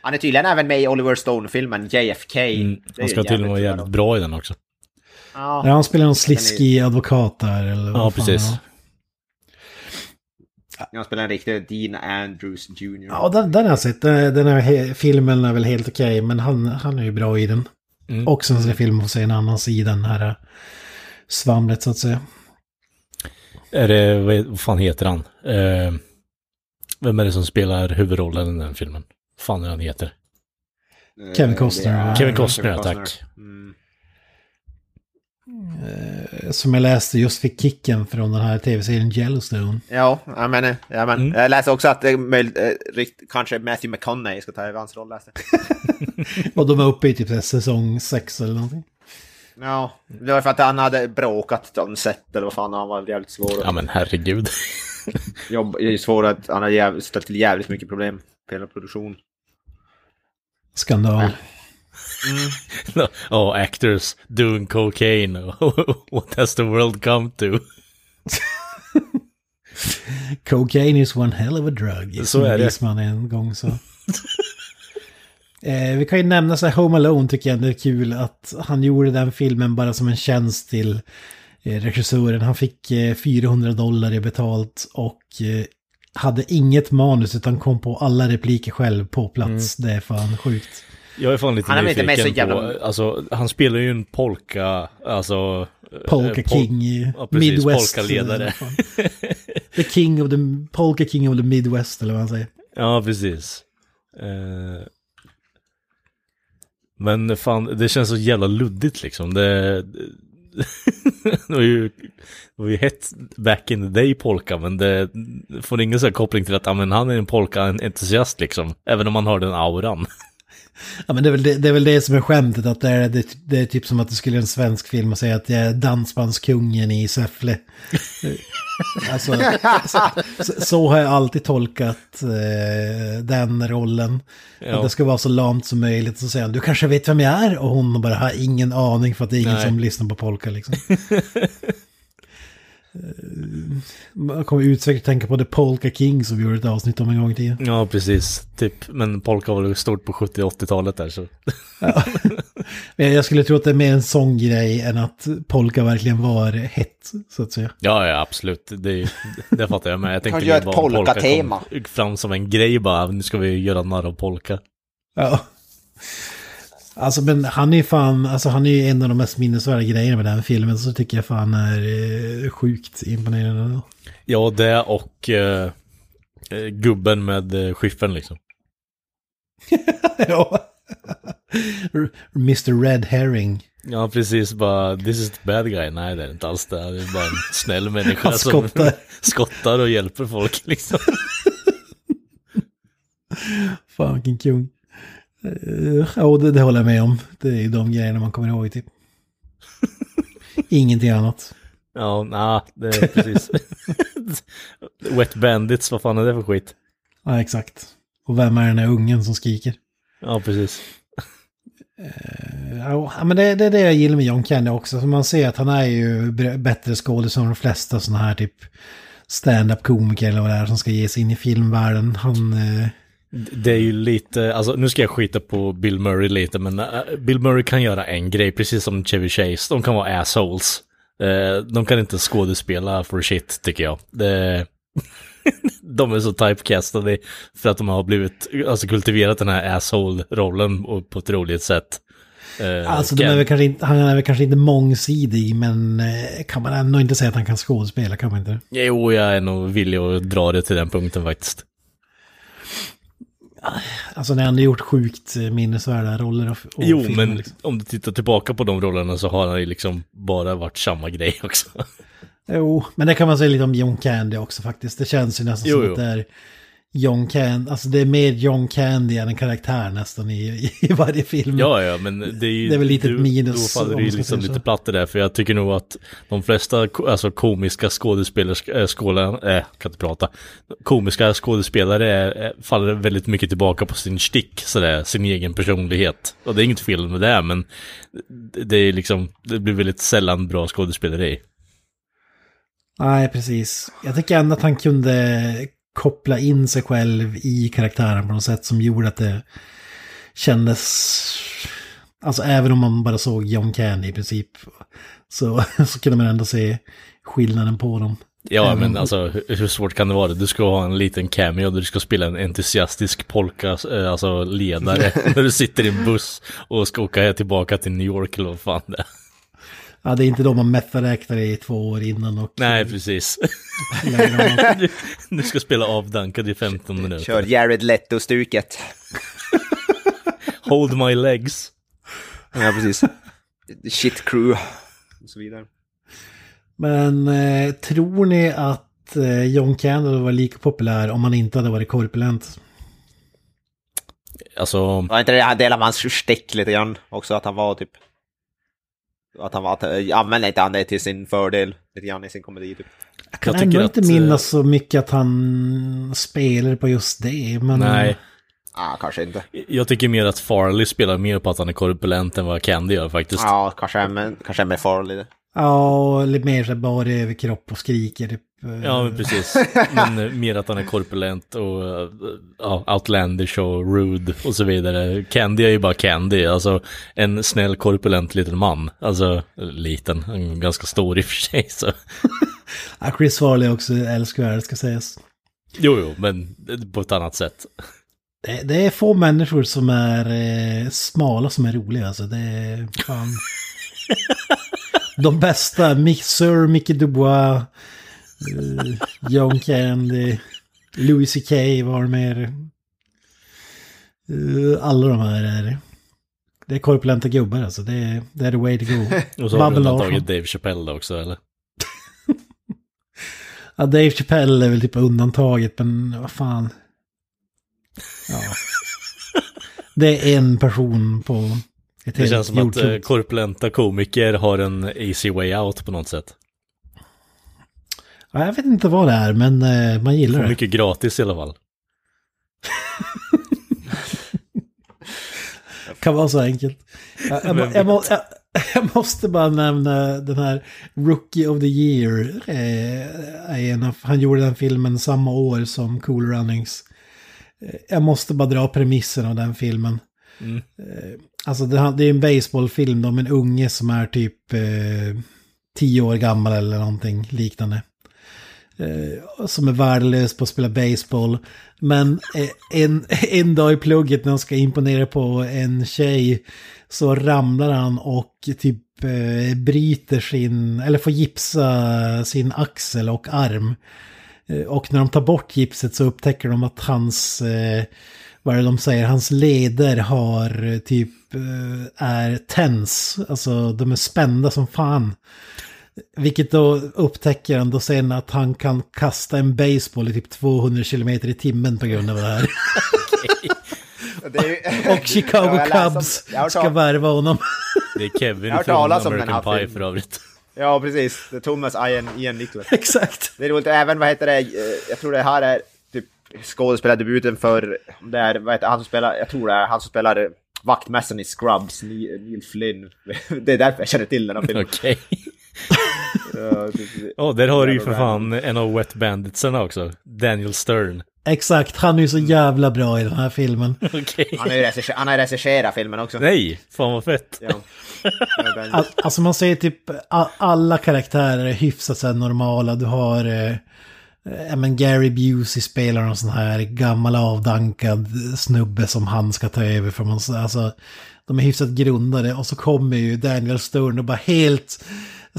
Han är tydligen även med i Oliver Stone-filmen JFK. Mm. Han ska till och med vara bra jävligt bra i den också. Ja. Ja, han spelar någon sliskig advokat där. Eller vad Ja, fan precis. Jag spelar en riktig Dean Andrews Jr. Ja, den, den har jag sett. Den, den här filmen är väl helt okej, men han, han är ju bra i den. Mm. Och sen så är filmen får se en annan sida, den här eh, svamlet så att säga. Är det, vad, vad fan heter han? Eh, vem är det som spelar huvudrollen i den filmen? Fan är han heter? Eh, Kevin Costner. det är- Kevin Costner, tack. Mm. Eh, Som jag läste just fick kicken från den här tv-serien Yellowstone. Ja, jag menar, ja, men, Mm. jag läste också att det är möjligt, eh, rikt- kanske Matthew McConaughey ska ta över hans roll. Läste. Och de var uppe i typ säsong sex eller någonting. Ja, det var för att han hade bråkat om set eller vad fan, han var jävligt svår. Ja men herregud. Jobb, det är svår att han har ställt till jävligt mycket problem på hela produktion. Skandal. oh, actors doing cocaine. What has the world come to? Cocaine is one hell of a drug. Så är det. Visman en gång så. eh, vi kan ju nämna så här Home Alone tycker jag det är kul att han gjorde den filmen bara som en tjänst till eh, regissören. Han fick eh, 400 dollar i betalt och eh, hade inget manus utan kom på alla repliker själv på plats. Mm. Det är fan sjukt. Jag är fan lite Han är väl inte nyfiken med så jävla- på, alltså han spelar ju en polka, alltså... Polka eh, pol- King i Ja, precis, Midwest. polkaledare. The King of the... Polka King of the Midwest eller vad han säger. Ja, precis. Eh, men fan, det känns så jävla luddigt liksom. Det, det var ju, det var ju hett back in the day polka, men det får ingen sån här koppling till att ah, men han är en polka-entusiast liksom. Även om man har den auran. Ja men det är, väl det, det är väl det som är skämtet, att det är, det, det är typ som att det skulle en svensk film och säga att det är dansbandskungen i Säffle. alltså, så, så, så har jag alltid tolkat eh, den rollen. Ja. Att det ska vara så lamt som möjligt. Så säger han, du kanske vet vem jag är? Och hon bara har ingen aning för att det är ingen Nej. som lyssnar på polka liksom. Eh, Man kommer utsäkert tänka på The Polka King som vi gjorde ett avsnitt om en gång i tiden. Ja, precis. Typ, men polka var väl stort på 70-80-talet där så. Men jag skulle tro att det är mer en sån grej än att polka verkligen var hett, så att säga. Ja, ja, absolut. Det, det fattar jag med. Jag tänkte polka polka-tema. fram som en grej bara. Nu ska vi göra narr av polka. Ja. Alltså men han är fan, alltså han är ju en av de mest minnesvärda grejerna med den filmen, så tycker jag fan är eh, sjukt imponerande. Ja, det och eh, eh, gubben med eh, skiffen liksom. ja. Mr Red Herring. Ja, precis. Bara, this is the bad guy. Nej, det är inte alls det. Det är bara en snäll människa Han skottar. som skottar och hjälper folk liksom. Fan vilken kung. Uh, ja, det, det håller jag med om. Det är ju de grejerna man kommer ihåg typ. Ingenting annat. Ja, nej, det är precis. Wet Bandits, vad fan är det för skit? Ja, exakt. Och vem är den här ungen som skriker? Ja, precis. Ja, men det, det är det jag gillar med John Candy också. Så man ser att han är ju bättre skådis än de flesta sådana här typ stand-up komiker eller vad det är som ska ge sig in i filmvärlden. Han... Det är ju lite, alltså nu ska jag skita på Bill Murray lite, men äh, Bill Murray kan göra en grej, precis som Chevy Chase. De kan vara assholes. Eh, de kan inte skådespela for shit, tycker jag. De är så typecastade för att de har blivit, alltså kultiverat den här asshole-rollen på ett roligt sätt. Eh, alltså de är väl inte, han är väl kanske inte mångsidig men eh, kan man ändå inte säga att han kan skådespela, kan man inte? Jo, jag är nog villig att dra det till den punkten faktiskt. Alltså när han har gjort sjukt minnesvärda roller och, och Jo, filmer, men liksom. om du tittar tillbaka på de rollerna så har han ju liksom bara varit samma grej också. Jo, men det kan man säga lite om John Candy också faktiskt. Det känns ju nästan Jo, som jo. att det är John Candy, alltså det är mer John Candy än en karaktär nästan i, i varje film. Ja, ja, men det är ju... Det är väl lite ett du- minus, Då faller om det ju liksom lite platt det där, för jag tycker nog att de flesta alltså, komiska skådespelare, äh, skåla, äh, kan inte prata, komiska skådespelare är, faller väldigt mycket tillbaka på sin stick, sådär, sin egen personlighet. Och det är inget fel med det, men det- det är liksom, det blir väldigt sällan bra skådespeleri. Nej, precis. Jag tycker ändå att han kunde koppla in sig själv i karaktären på något sätt som gjorde att det kändes... Alltså även om man bara såg John Candy i princip så, så kunde man ändå se skillnaden på dem. Ja, men alltså hur, hur svårt kan det vara? Du ska ha en liten cameo där du ska spela en entusiastisk polka, eh, alltså ledare, när du sitter i en buss och ska åka tillbaka till New York eller vad fan det är. Ja, det är inte de man metaräknar i två år innan och... Nej, precis. Du, du ska spela avdankad i 15 minuter. Kör Jared Leto-stuket. Hold my legs. Ja, precis. Shit crew. Och så vidare. Men eh, tror ni att eh, John Candy var lika populär om han inte hade varit korpulent? Alltså, Var inte det en del av hans stick lite grann också? Att han var typ... Att han var... Att, äh, använde inte han det till sin fördel lite grann i sin komedi typ? Jag kan Jag ändå inte att, minnas eh, så mycket att han spelar på just det. Men, nej. Ah, kanske inte. Jag tycker mer att Farley spelar mer på att han är korpulent än vad Candy gör faktiskt. Ja, kanske är med, kanske är med Farley. Ja, lite mer så bara överkropp och skriker. Typ. Eh, Ja, men precis. Men eh, mer att han är korpulent och eh, ja, outlandish och rude och så vidare. Candy är ju bara Candy, alltså en snäll korpulent liten man. Alltså, liten, en ganska stor i och för sig så. Ja, Chris Farley är också älskvärd ska sägas. Jo, jo, men på ett annat sätt. Det, det är få människor som är eh, smala som är roliga. Alltså. Det är fan... De bästa, Sir Mickey Dubois, eh, John Candy, Louis CK var mer. Eh, alla de här är... Det är korpulenta gubbar alltså. Det är, det är the way to go. Och så har du Larsson. Dave Chappelle också, eller? Ja, Dave Chappelle är väl typ undantaget, men vad fan. Ja. Det är en person på ett Det helt känns som att jordklot. eh, korpulenta komiker har en easy way out på något sätt. Ja, jag vet inte vad det är, men eh, man gillar Får det. mycket gratis i alla fall. Kan vara så enkelt. Jag, jag, jag, jag, måste bara nämna den här Rookie of the Year. Eh, han gjorde den filmen samma år som Cool Runnings. Eh, jag måste bara dra premissen av den filmen. Mm. Alltså det, det är en baseballfilm om en unge som är typ eh, tio år gammal eller någonting liknande. Eh, som är värdelös på att spela baseball. Men eh, en, en dag i plugget när han ska imponera på en tjej så ramlar han och typ eh, bryter sin, eller får gipsa sin axel och arm. Eh, och när de tar bort gipset så upptäcker de att hans, eh, vad är det de säger, hans leder har eh, typ, eh, är tens, alltså de är spända som fan. Vilket då upptäcker han då sen att han kan kasta en baseball i typ 200 km i timmen på grund av det här. Det är ju- Och Chicago Ja, om- Cubs har ska värva honom. Det är Kevin Jag har hört från om American här Pie för övrigt. Ja, precis. Det är Thomas Ian, Ian Nicholas. Exakt. Det är roligt, även vad heter det, eh, jag tror det här är typ skådespelardebuten för, om det är, vad heter han som spelar, jag tror det är han som spelar vaktmästaren i Scrubs, Neil Flynn. Det är därför jag känner till den här filmen. Okej. Ja, det- Ja, där har du ju för fan en av Wet Banditsarna också. Daniel Stern. Exakt, han är ju så jävla bra i den här filmen. Okej. Han har ju regisser- han har regisserat filmen också. Nej, fan vad fett. Ja. Ja, All, alltså man säger typ alla karaktärer är hyfsat så här normala. Du har eh, eh, men Gary Busey spelar någon sån här gammal avdankad snubbe som han ska ta över från. Alltså, de är hyfsat grundade och så kommer ju Daniel Stern och bara helt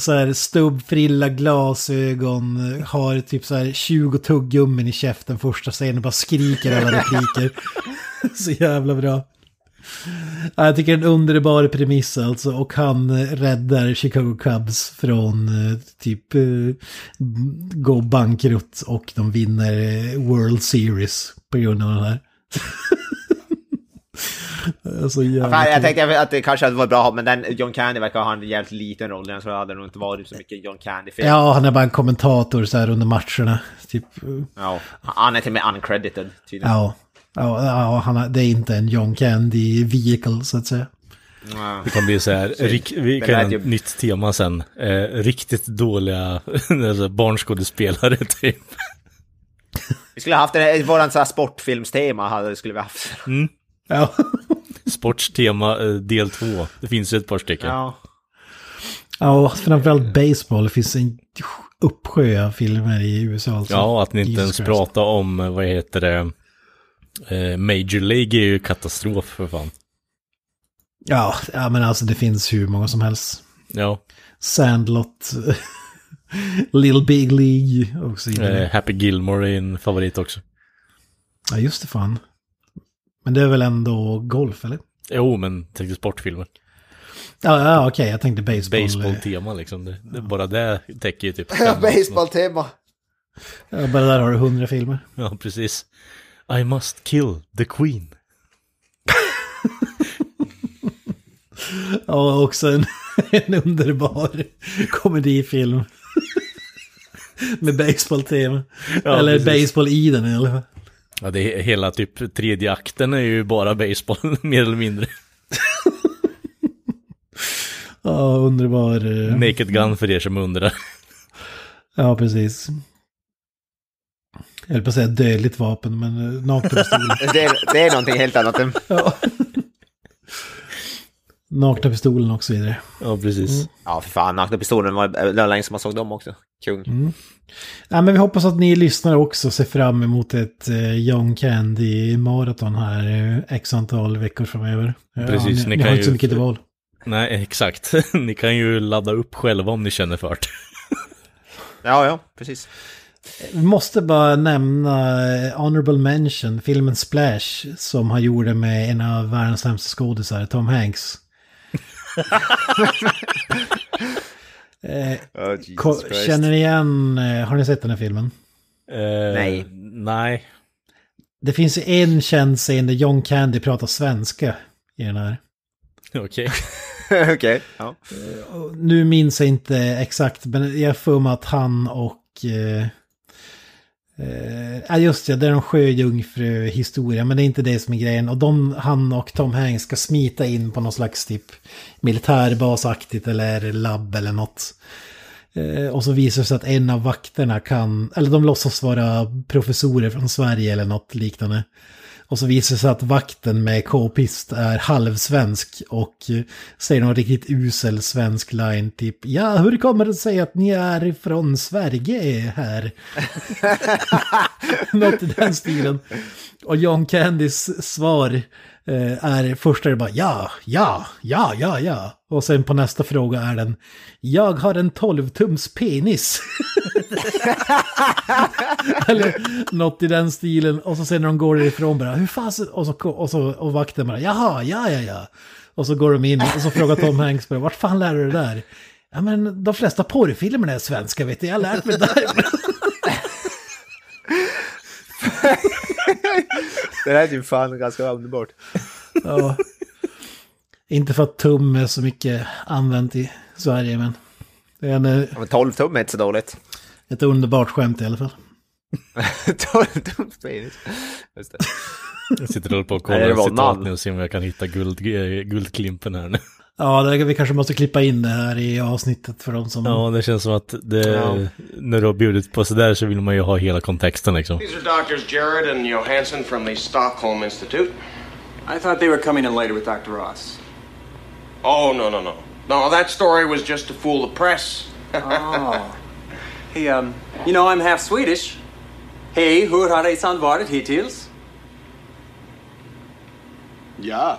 så här stubbfrilla glasögon, har typ så här 20 tuggummin i käften första scenen och bara skriker alla repliker. så jävla bra. Ja, Jag tycker en underbar premiss alltså och han räddar Chicago Cubs från eh, typ eh, gå bankrutt och de vinner eh, World Series på grund av den här. alltså jävla Fan, jag tänkte att det kanske hade varit bra, men den, John Candy verkar ha en jävligt liten roll den, så det hade nog inte varit så mycket John Candy-film. Ja, han är bara en kommentator så här under matcherna. Typ, Ja. Han är till och med uncredited, tydligen. ja, ja, ja han är, det är inte en John Candy vehicle så att säga. Ja. Det kan bli så här, rik, vi det kan ha ett ju- nytt tema sen. Eh, riktigt dåliga alltså, barnskådespelare typ. Vi skulle ha haft det, våran så här sportfilmstema hade, skulle vi haft. Ja. Sportstema eh, del två. Det finns ju ett par stycken. Ja. Ja, framförallt baseball. Det finns en uppsjö av filmer i USA. Alltså. Ja, att ni inte Jesus ens Christ. pratar om, eh, vad heter det, eh, Major League är ju katastrof för fan. Ja, ja, men alltså det finns hur många som helst. Ja, Sandlot, Little Big League och så vidare. eh, Happy Gilmore är en favorit också. Ja, just det fan. Men det är väl ändå golf, eller? Jo, men tänkte sportfilmer. Ja, ja okej, jag tänkte baseball. Baseball-tema liksom. Det, det, bara det täcker ju typ avsnitt. Baseballtema. Ja, bara där har du hundra filmer. Ja, precis. I must kill the queen. Ja, också en, en underbar komedifilm. Med baseball-tema. Ja, eller precis. baseball i den i alla fall. Ja, det är, hela typ tredje akten är ju bara baseball, mer eller mindre. Ja, underbar. eh, Naked Gun för er som undrar. Ja, precis. Jag höll på att säga dödligt vapen, men nakna pistolen. Det, är- det är någonting helt annat. än- ja. Nakna pistolen och så vidare. Ja, precis. Ja, för fan. Nakna pistolen var det länge som man såg dem också. Kung. Ja, men vi hoppas att ni lyssnare också ser fram emot ett John Candy-maraton här uh, x antal veckor framöver. Ja, Precis, ni, ni ni kan har inte så mycket till val. Nej, exakt. Ni kan ju ladda upp själva om ni känner för det. Ja, ja, precis. Vi måste bara nämna eh, Honorable Mention, filmen Splash, som han gjorde med en av världens sämsta skådisar, Tom Hanks. Eh, Oh, känner ni igen, eh, har ni sett den här filmen? Eh, Nej. Nej. Det finns en känd scen där John Candy pratar svenska i den här. Okej. Okej. Ja. Och Nu minns jag inte exakt, men jag får mig att han och... Eh, eh, ja, just det, det är en sjöjungfru-historia, men det är inte det som är grejen. Och de, han och Tom Hanks ska smita in på någon slags typ militärbasaktigt eller labb eller något. Eh, och så visar det sig att en av vakterna kan, eller de låtsas vara professorer från Sverige eller något liknande. Och så visar det sig att vakten med k-pist är halvsvensk och eh, säger någon riktigt usel svensk line typ Ja, hur kommer det sig att ni är från Sverige här? Något i den stilen. Och John Candys svar Eh, är först är det bara ja, ja, ja, ja, ja. Och sen på nästa fråga är den Jag har en 12-tums penis. Eller något i den stilen. Och så sen när de går ifrån bara, hur fasen? Och så, och så och vakten bara, jaha, ja, ja, ja. Och så går de in och så frågar Tom Hanks bara, vart fan lär du dig det där? Ja men de flesta porrfilmerna är svenska vet du, jag har lärt mig det där. Det här är ju fan ganska underbart. ja. Inte för att tum är så mycket använt i Sverige men det är en, eh, Ja, men 12 tum är inte så dåligt. ett underbart skämt i alla fall. 12 tum penis. Just det. Jag sitter och håller på att Nej, det kolla var citat nu och se om jag kan hitta guld, eh, guldklimpen här nu. Ja, det, vi kanske måste klippa in det här i avsnittet för de som... Ja, det känns som att det, Ja. när du har bjudit på sådär så vill man ju ha hela kontexten liksom. These are Doctors Jared and Johansson from the Stockholm Institute. I thought they were coming in later with Dr. Ross. Oh, no, no, no. No, that story was just to fool the press. Oh. Hey, um, you know, I'm half Swedish. Hej, hur har resan varit hittills? Ja.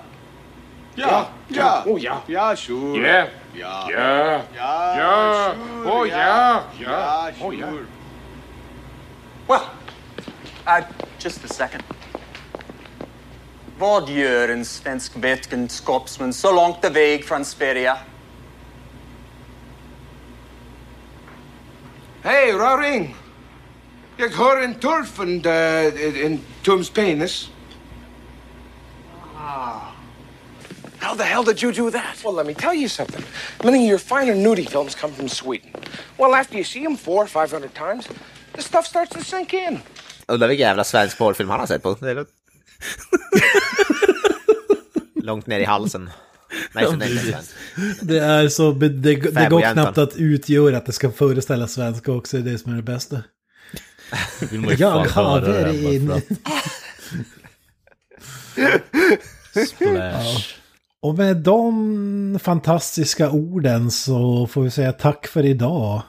Ja. Ja. Oh, yeah. Ja, sure. Yeah. Ja. Yeah. Ja. Yeah. sure, Oh, yeah. Ja, Yeah. Oh, sure. yeah. Well, uh, just a second. Vad gör en svensk vetenskapsman så långt iväg från Sverige? Hey, Raring. Jag hör en turf and uh, en Tums penis. How the hell did you do that? Well, let me tell you something. Many of your finer nudie films come from Sweden. Well, after you see them four, five hundred times, the stuff starts to sink in. Undrar vilken jävla svensk porrfilm han har sett på. Långt ner i halsen. Nej, så det. Det är så, det, det går knappt att utgöra att det ska föreställa svenska också, det är det som är det bästa. Jag har det in. Splash. Och med de fantastiska orden så får vi säga tack för idag.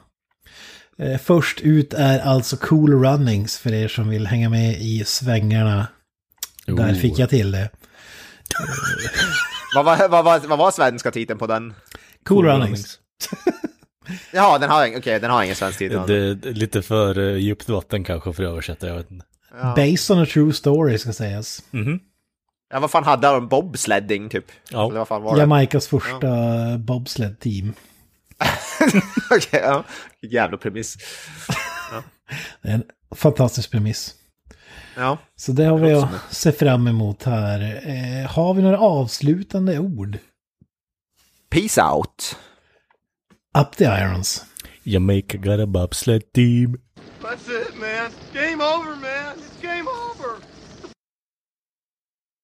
Eh, Först ut är alltså Cool Runnings för er som vill hänga med i svängarna. Där Oh. fick jag till det. Vad var, vad, var, vad var svenska titeln på den? Cool, Runnings. Jaha, den har, okej, den har ingen svensk titel. Det, är lite för uh, djupt vatten kanske för att översätta, jag vet inte. Based on a true story ska sägas. Ja, vad fan hade de? Bobsledding typ? Ja. Eller vad fan var det? Jamaikas första bobsled-team. Okej, ja. Jävla premiss. Det är en fantastisk premiss. Ja. Så det har vi att se fram emot här. Eh, har vi några avslutande ord? Peace out. Up the irons. Jamaica got a bobsled team. That's it, man. Game over, man.